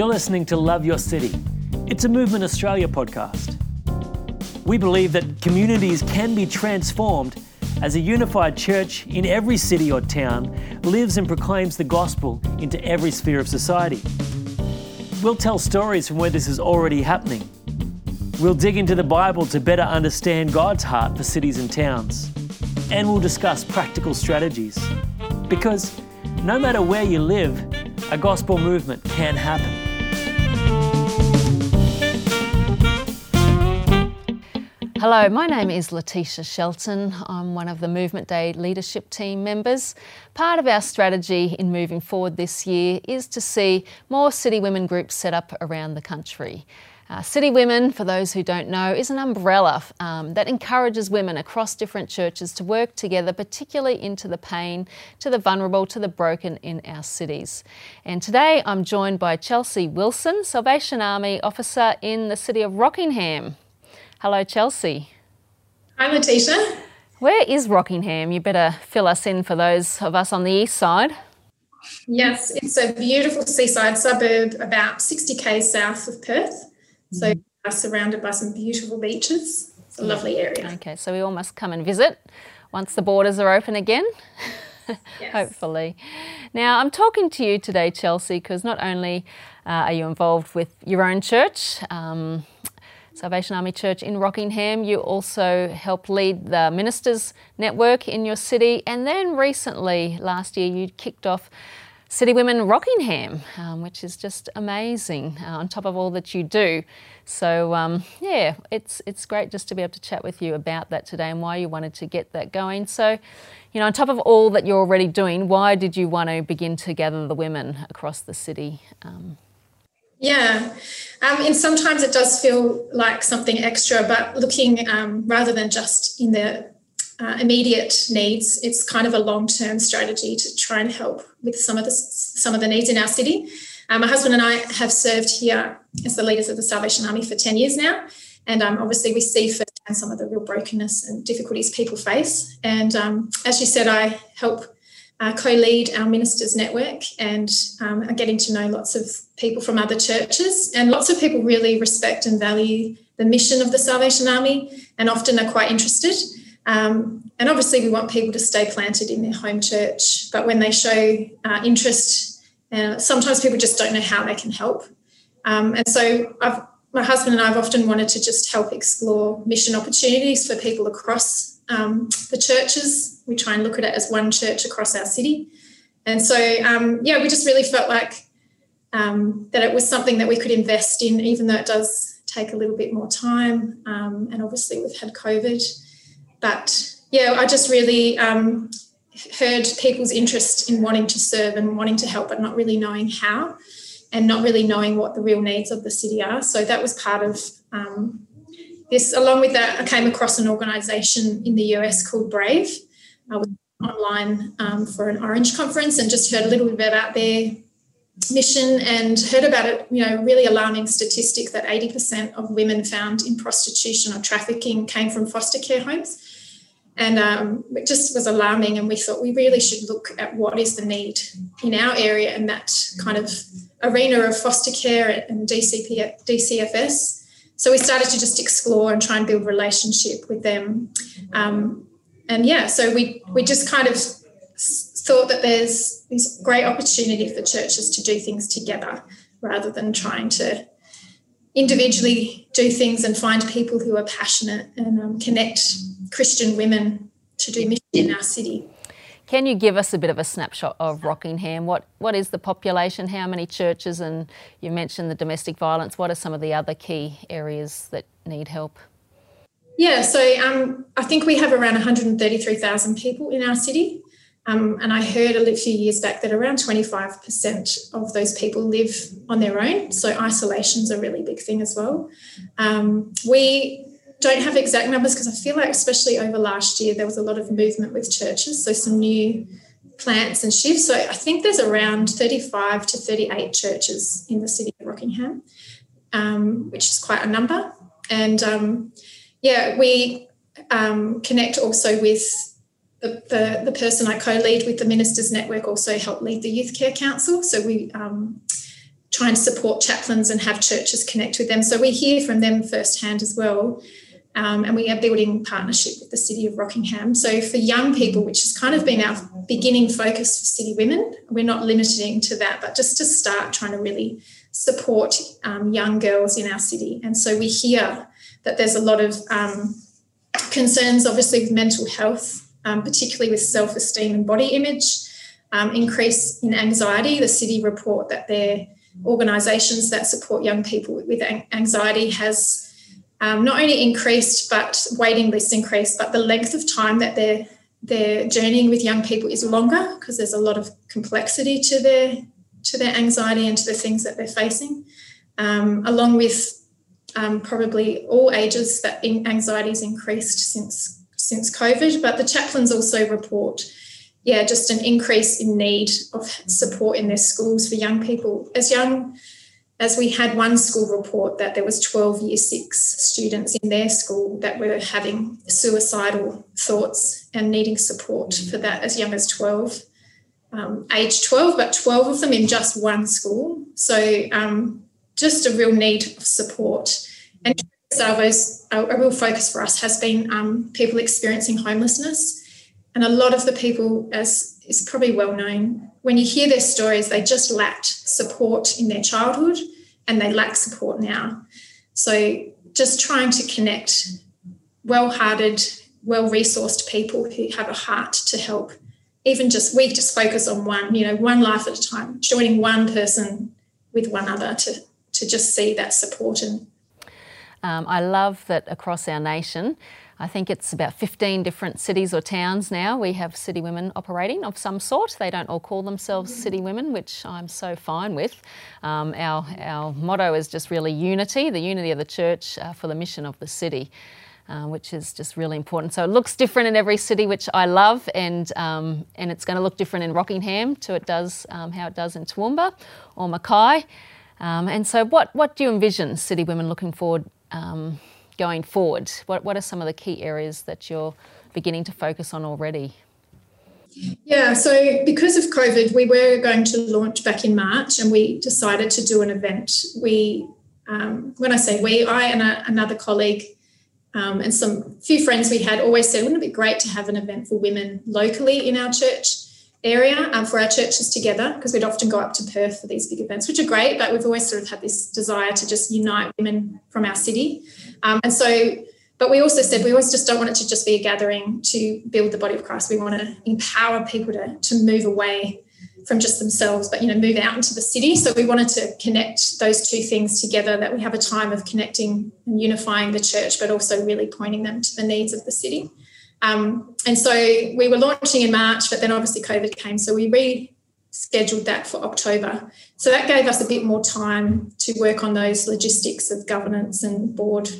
You're listening to Love Your City. It's a Movement Australia podcast. We believe that communities can be transformed as a unified church in every city or town lives and proclaims the gospel into every sphere of society. We'll tell stories from where this is already happening. We'll dig into the Bible to better understand God's heart for cities and towns. And we'll discuss practical strategies. Because no matter where you live, a gospel movement can happen. Hello, my name is Letitia Shelton. I'm one of the Movement Day leadership team members. Part of our strategy in moving forward this year is to see more City Women groups set up around the country. Uh, City Women, for those who don't know, is an umbrella um, that encourages women across different churches to work together, particularly into the pain, to the vulnerable, to the broken in our cities. And today I'm joined by Chelsea Wilson, Salvation Army officer in the city of Rockingham. Hello, Chelsea. Hi, Letitia. Where is Rockingham? You better fill us in for those of us on the east side. Yes, it's a beautiful seaside suburb about 60k south of Perth. So mm. surrounded by some beautiful beaches. It's a lovely area. Okay, so we all must come and visit once the borders are open again. Yes. Hopefully. Now, I'm talking to you today, Chelsea, because not only uh, are you involved with your own church, um, Salvation Army Church in Rockingham. You also help lead the Ministers Network in your city. And then recently, last year, you kicked off City Women Rockingham, um, which is just amazing uh, on top of all that you do. So, um, yeah, it's, it's great just to be able to chat with you about that today and why you wanted to get that going. So, you know, on top of all that you're already doing, why did you want to begin to gather the women across the city? Um, yeah, um, and sometimes it does feel like something extra, but looking um, rather than just in the uh, immediate needs, it's kind of a long-term strategy to try and help with some of the some of the needs in our city. Um, my husband and I have served here as the leaders of the Salvation Army for ten years now, and um, obviously we see firsthand some of the real brokenness and difficulties people face. And um, as you said, I help uh, co-lead our ministers network and um, are getting to know lots of people from other churches. And lots of people really respect and value the mission of the salvation army and often are quite interested. Um, and obviously we want people to stay planted in their home church but when they show uh, interest uh, sometimes people just don't know how they can help. Um, and so I've, my husband and i have often wanted to just help explore mission opportunities for people across um, the churches. We try and look at it as one church across our city. And so, um, yeah, we just really felt like um, that it was something that we could invest in, even though it does take a little bit more time. Um, and obviously, we've had COVID. But yeah, I just really um, heard people's interest in wanting to serve and wanting to help, but not really knowing how and not really knowing what the real needs of the city are. So that was part of um, this, along with that, I came across an organisation in the US called Brave. I was online um, for an Orange conference and just heard a little bit about their mission and heard about it, you know, really alarming statistic that 80% of women found in prostitution or trafficking came from foster care homes. And um, it just was alarming. And we thought we really should look at what is the need in our area and that kind of arena of foster care and DCP, DCFS so we started to just explore and try and build relationship with them. Um, and yeah so we we just kind of thought that there's this great opportunity for churches to do things together rather than trying to individually do things and find people who are passionate and um, connect christian women to do mission in our city can you give us a bit of a snapshot of Rockingham? What what is the population? How many churches? And you mentioned the domestic violence. What are some of the other key areas that need help? Yeah, so um, I think we have around 133,000 people in our city. Um, and I heard a few years back that around 25% of those people live on their own. So isolation is a really big thing as well. Um, we don't have exact numbers because I feel like, especially over last year, there was a lot of movement with churches. So some new plants and shifts. So I think there's around 35 to 38 churches in the city of Rockingham, um, which is quite a number. And um, yeah, we um, connect also with the, the, the, person I co lead with the Ministers Network, also help lead the Youth Care Council. So we um, try and support chaplains and have churches connect with them. So we hear from them firsthand as well. Um, and we are building partnership with the City of Rockingham. So for young people, which has kind of been our beginning focus for City Women, we're not limiting to that, but just to start trying to really support um, young girls in our city. And so we hear that there's a lot of um, concerns, obviously, with mental health, um, particularly with self esteem and body image, um, increase in anxiety. The city report that their organisations that support young people with anxiety has um, not only increased, but waiting lists increased, but the length of time that they're they're journeying with young people is longer because there's a lot of complexity to their to their anxiety and to the things that they're facing, um, along with um, probably all ages that anxiety has increased since since COVID. But the chaplains also report, yeah, just an increase in need of support in their schools for young people as young as we had one school report that there was 12 year six students in their school that were having suicidal thoughts and needing support for that as young as 12 um, age 12 but 12 of them in just one school. So um, just a real need of support. And Salvo's a, a real focus for us has been um, people experiencing homelessness and a lot of the people as is probably well known when you hear their stories they just lacked support in their childhood and they lack support now. So just trying to connect well hearted, well resourced people who have a heart to help. Even just, we just focus on one, you know, one life at a time, joining one person with one other to, to just see that support. And um, I love that across our nation, I think it's about 15 different cities or towns now. We have city women operating of some sort. They don't all call themselves city women, which I'm so fine with. Um, our, our motto is just really unity, the unity of the church uh, for the mission of the city. Uh, which is just really important. So it looks different in every city, which I love, and um, and it's going to look different in Rockingham to it does um, how it does in Toowoomba or Mackay. Um, and so, what what do you envision City Women looking forward um, going forward? What, what are some of the key areas that you're beginning to focus on already? Yeah, so because of COVID, we were going to launch back in March and we decided to do an event. We, um, when I say we, I and a, another colleague um, and some few friends we had always said, wouldn't it be great to have an event for women locally in our church area um, for our churches together? Because we'd often go up to Perth for these big events, which are great, but we've always sort of had this desire to just unite women from our city. Um, and so, but we also said we always just don't want it to just be a gathering to build the body of Christ. We want to empower people to, to move away from just themselves, but you know, move out into the city. So we wanted to connect those two things together. That we have a time of connecting and unifying the church, but also really pointing them to the needs of the city. Um, and so we were launching in March, but then obviously COVID came, so we rescheduled that for October. So that gave us a bit more time to work on those logistics of governance and board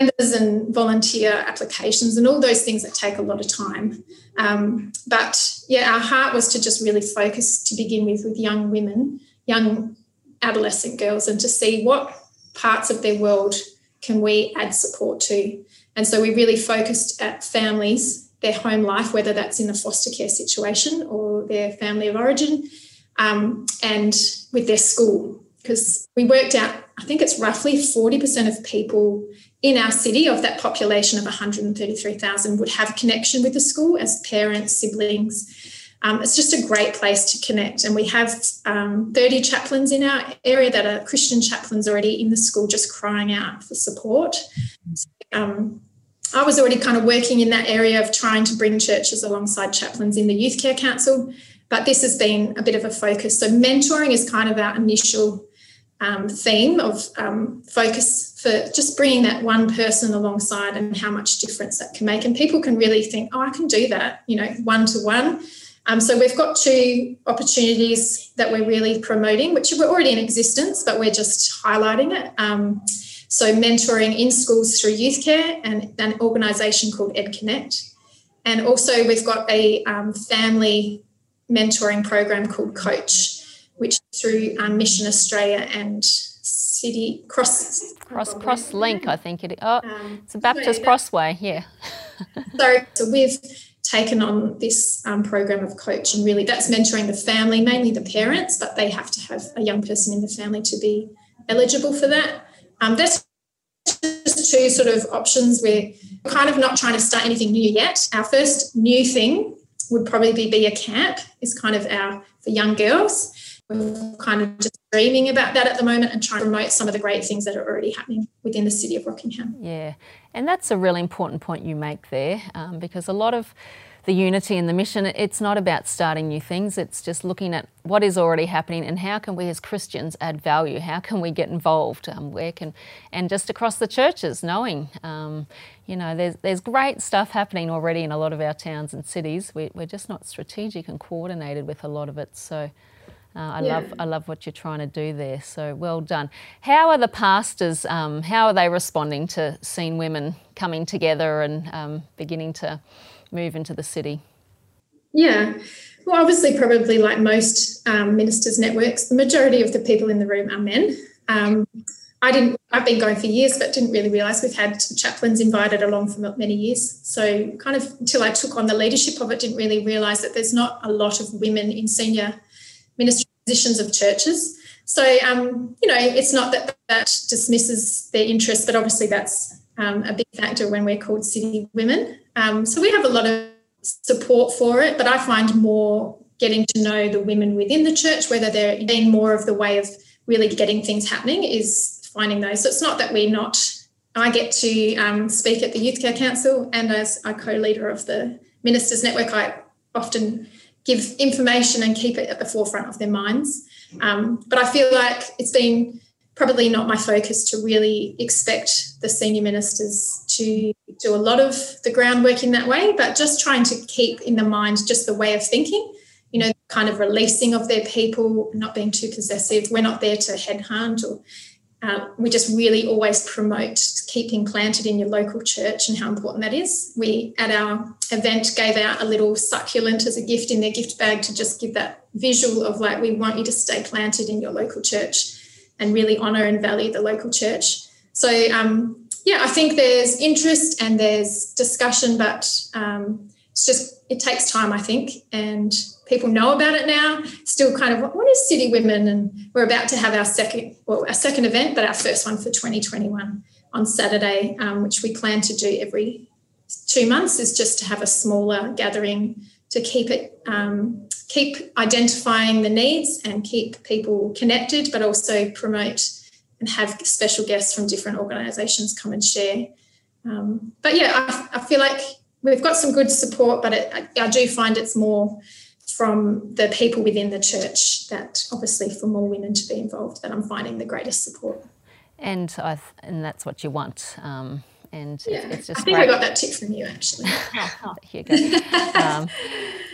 members and volunteer applications and all those things that take a lot of time. Um, but yeah, our heart was to just really focus to begin with with young women, young adolescent girls, and to see what parts of their world can we add support to. And so we really focused at families, their home life, whether that's in a foster care situation or their family of origin, um, and with their school. Because we worked out, I think it's roughly 40% of people in our city, of that population of 133,000, would have a connection with the school as parents, siblings. Um, it's just a great place to connect. And we have um, 30 chaplains in our area that are Christian chaplains already in the school, just crying out for support. Um, I was already kind of working in that area of trying to bring churches alongside chaplains in the Youth Care Council but this has been a bit of a focus. So, mentoring is kind of our initial um, theme of um, focus for just bringing that one person alongside and how much difference that can make. And people can really think, oh, I can do that, you know, one to one. Um, so we've got two opportunities that we're really promoting, which were already in existence, but we're just highlighting it. Um, so mentoring in schools through youth care and an organisation called EdConnect. And also we've got a um, family mentoring program called Coach, which through um, Mission Australia and City Cross Cross Cross Link, I think it. Oh, um, it's a Baptist Crossway, yeah. so, so we've taken on this um, program of coach and really that's mentoring the family mainly the parents but they have to have a young person in the family to be eligible for that um, just two sort of options we're kind of not trying to start anything new yet. Our first new thing would probably be a camp. Is kind of our for young girls. We're kind of just dreaming about that at the moment and trying to promote some of the great things that are already happening within the city of Rockingham. Yeah, and that's a really important point you make there um, because a lot of the unity and the mission, it's not about starting new things, it's just looking at what is already happening and how can we as Christians add value? How can we get involved? Um, where can, and just across the churches, knowing, um, you know, there's, there's great stuff happening already in a lot of our towns and cities. We, we're just not strategic and coordinated with a lot of it. So, uh, I yeah. love I love what you're trying to do there. So well done. How are the pastors? Um, how are they responding to seeing women coming together and um, beginning to move into the city? Yeah. Well, obviously, probably like most um, ministers' networks, the majority of the people in the room are men. Um, I didn't. I've been going for years, but didn't really realise we've had chaplains invited along for many years. So, kind of until I took on the leadership of it, didn't really realise that there's not a lot of women in senior ministry positions of churches. So, um, you know, it's not that that dismisses their interest, but obviously that's um, a big factor when we're called city women. Um, so we have a lot of support for it, but I find more getting to know the women within the church, whether they're in more of the way of really getting things happening, is finding those. So it's not that we're not. I get to um, speak at the Youth Care Council, and as a co-leader of the Ministers Network, I often give information and keep it at the forefront of their minds. Um, but I feel like it's been probably not my focus to really expect the senior ministers to do a lot of the groundwork in that way, but just trying to keep in the mind just the way of thinking, you know, kind of releasing of their people, not being too possessive. We're not there to headhunt or uh, we just really always promote keeping planted in your local church and how important that is. We, at our event, gave out a little succulent as a gift in their gift bag to just give that visual of like, we want you to stay planted in your local church and really honour and value the local church. So, um, yeah, I think there's interest and there's discussion, but um, it's just, it takes time, I think. And people know about it now. Still, kind of what is City Women? And we're about to have our second, well, our second event, but our first one for 2021 on Saturday, um, which we plan to do every two months, is just to have a smaller gathering to keep it, um, keep identifying the needs and keep people connected, but also promote and have special guests from different organisations come and share. Um, but yeah, I, I, feel like we've got some good support, but it, I, I do find it's more from the people within the church that obviously for more women to be involved that I'm finding the greatest support. And I and that's what you want. Um, and yeah. it's just I think great. I got that tip from you actually. oh, here you go. um,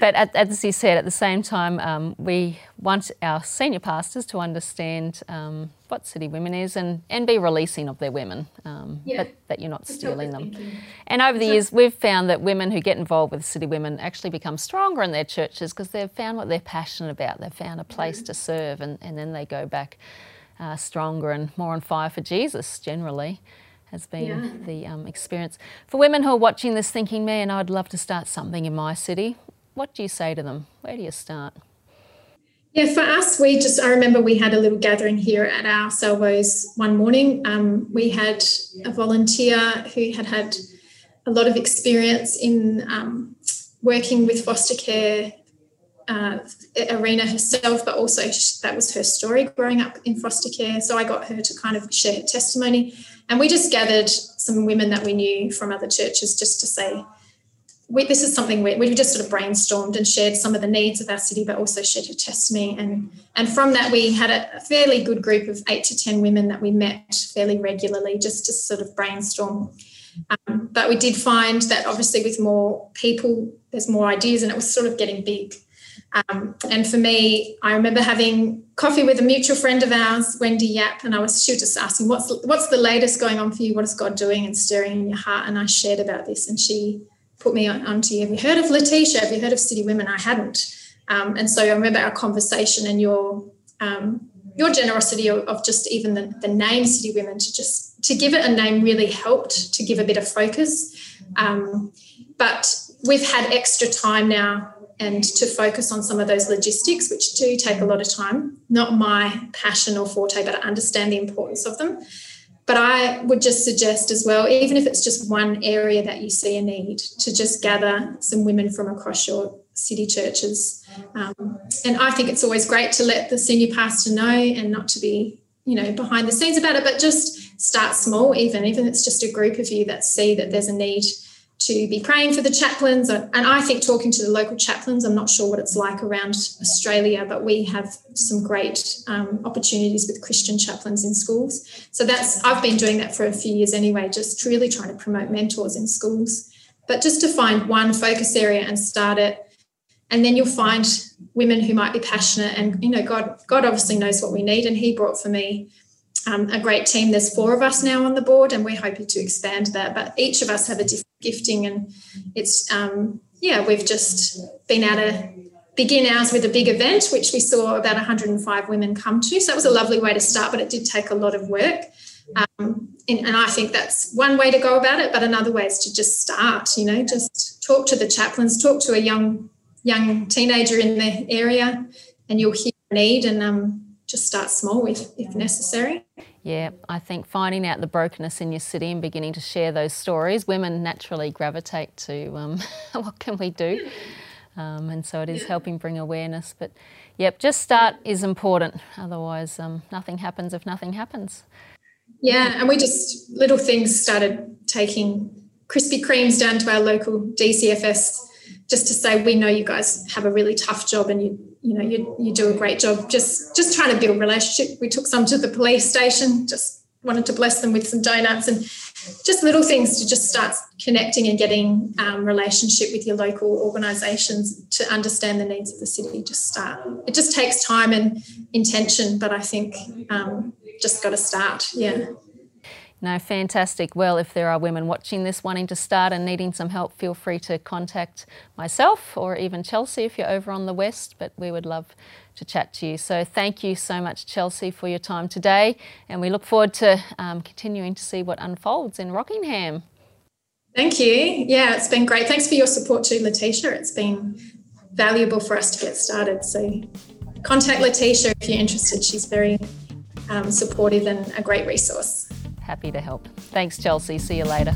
but at, as you said, at the same time, um, we want our senior pastors to understand um, what City Women is and, and be releasing of their women, um, yeah. but that you're not That's stealing them. Thinking. And over the so, years, we've found that women who get involved with City Women actually become stronger in their churches because they've found what they're passionate about. They've found a place mm-hmm. to serve, and, and then they go back uh, stronger and more on fire for Jesus generally has been yeah. the um, experience. For women who are watching this thinking, man, I'd love to start something in my city, what do you say to them? Where do you start? Yeah, for us, we just, I remember we had a little gathering here at our Salvos one morning. Um, we had a volunteer who had had a lot of experience in um, working with foster care uh, arena herself, but also that was her story growing up in foster care. So I got her to kind of share her testimony. And we just gathered some women that we knew from other churches just to say, we, this is something we, we just sort of brainstormed and shared some of the needs of our city, but also shared her testimony. And, and from that, we had a, a fairly good group of eight to 10 women that we met fairly regularly just to sort of brainstorm. Um, but we did find that obviously with more people, there's more ideas, and it was sort of getting big. Um, and for me, I remember having coffee with a mutual friend of ours, Wendy Yap, and I was she was just asking, "What's what's the latest going on for you? What is God doing and stirring in your heart?" And I shared about this, and she put me on, onto you. Have you heard of Letitia? Have you heard of City Women? I hadn't. Um, and so I remember our conversation and your um, your generosity of, of just even the, the, name City Women to just to give it a name really helped to give a bit of focus. Um, but we've had extra time now and to focus on some of those logistics, which do take a lot of time. Not my passion or forte, but I understand the importance of them. But I would just suggest as well, even if it's just one area that you see a need, to just gather some women from across your city churches. Um, and I think it's always great to let the senior pastor know and not to be, you know, behind the scenes about it, but just start small, even, even if it's just a group of you that see that there's a need to be praying for the chaplains. And I think talking to the local chaplains, I'm not sure what it's like around Australia, but we have some great um, opportunities with Christian chaplains in schools. So that's, I've been doing that for a few years anyway, just really trying to promote mentors in schools. But just to find one focus area and start it. And then you'll find women who might be passionate and you know god god obviously knows what we need and he brought for me um, a great team. There's four of us now on the board and we're hoping to expand that. But each of us have a different gifting and it's um, yeah we've just been able to begin ours with a big event which we saw about 105 women come to. So that was a lovely way to start but it did take a lot of work. Um, and, and, i think that's one way to go about it but another way is to just start you know just talk to the chaplains talk to a young young teenager in the area and you'll hear need. And um, just start small if, if necessary yeah, I think finding out the brokenness in your city and beginning to share those stories, women naturally gravitate to um, what can we do? Um, and so it is helping bring awareness. But yep, just start is important. Otherwise, um, nothing happens if nothing happens. Yeah, and we just little things started taking Krispy Kremes down to our local DCFS just to say we know you guys have a really tough job and you you know you, you do a great job. Just just trying to build relationship. We took some to the police station just wanted to bless them with some donuts and just little things to just start connecting and getting um, relationship with your local organizations to understand the needs of the city. Just start it just takes time and intention but i think um, just got to start yeah no, fantastic. Well, if there are women watching this wanting to start and needing some help, feel free to contact myself or even Chelsea if you're over on the west, but we would love to chat to you. So thank you so much, Chelsea, for your time today, and we look forward to um, continuing to see what unfolds in Rockingham. Thank you. Yeah, it's been great. Thanks for your support too, Letitia. It's been valuable for us to get started. So contact Letitia if you're interested. She's very um, supportive and a great resource happy to help. Thanks, Chelsea. See you later.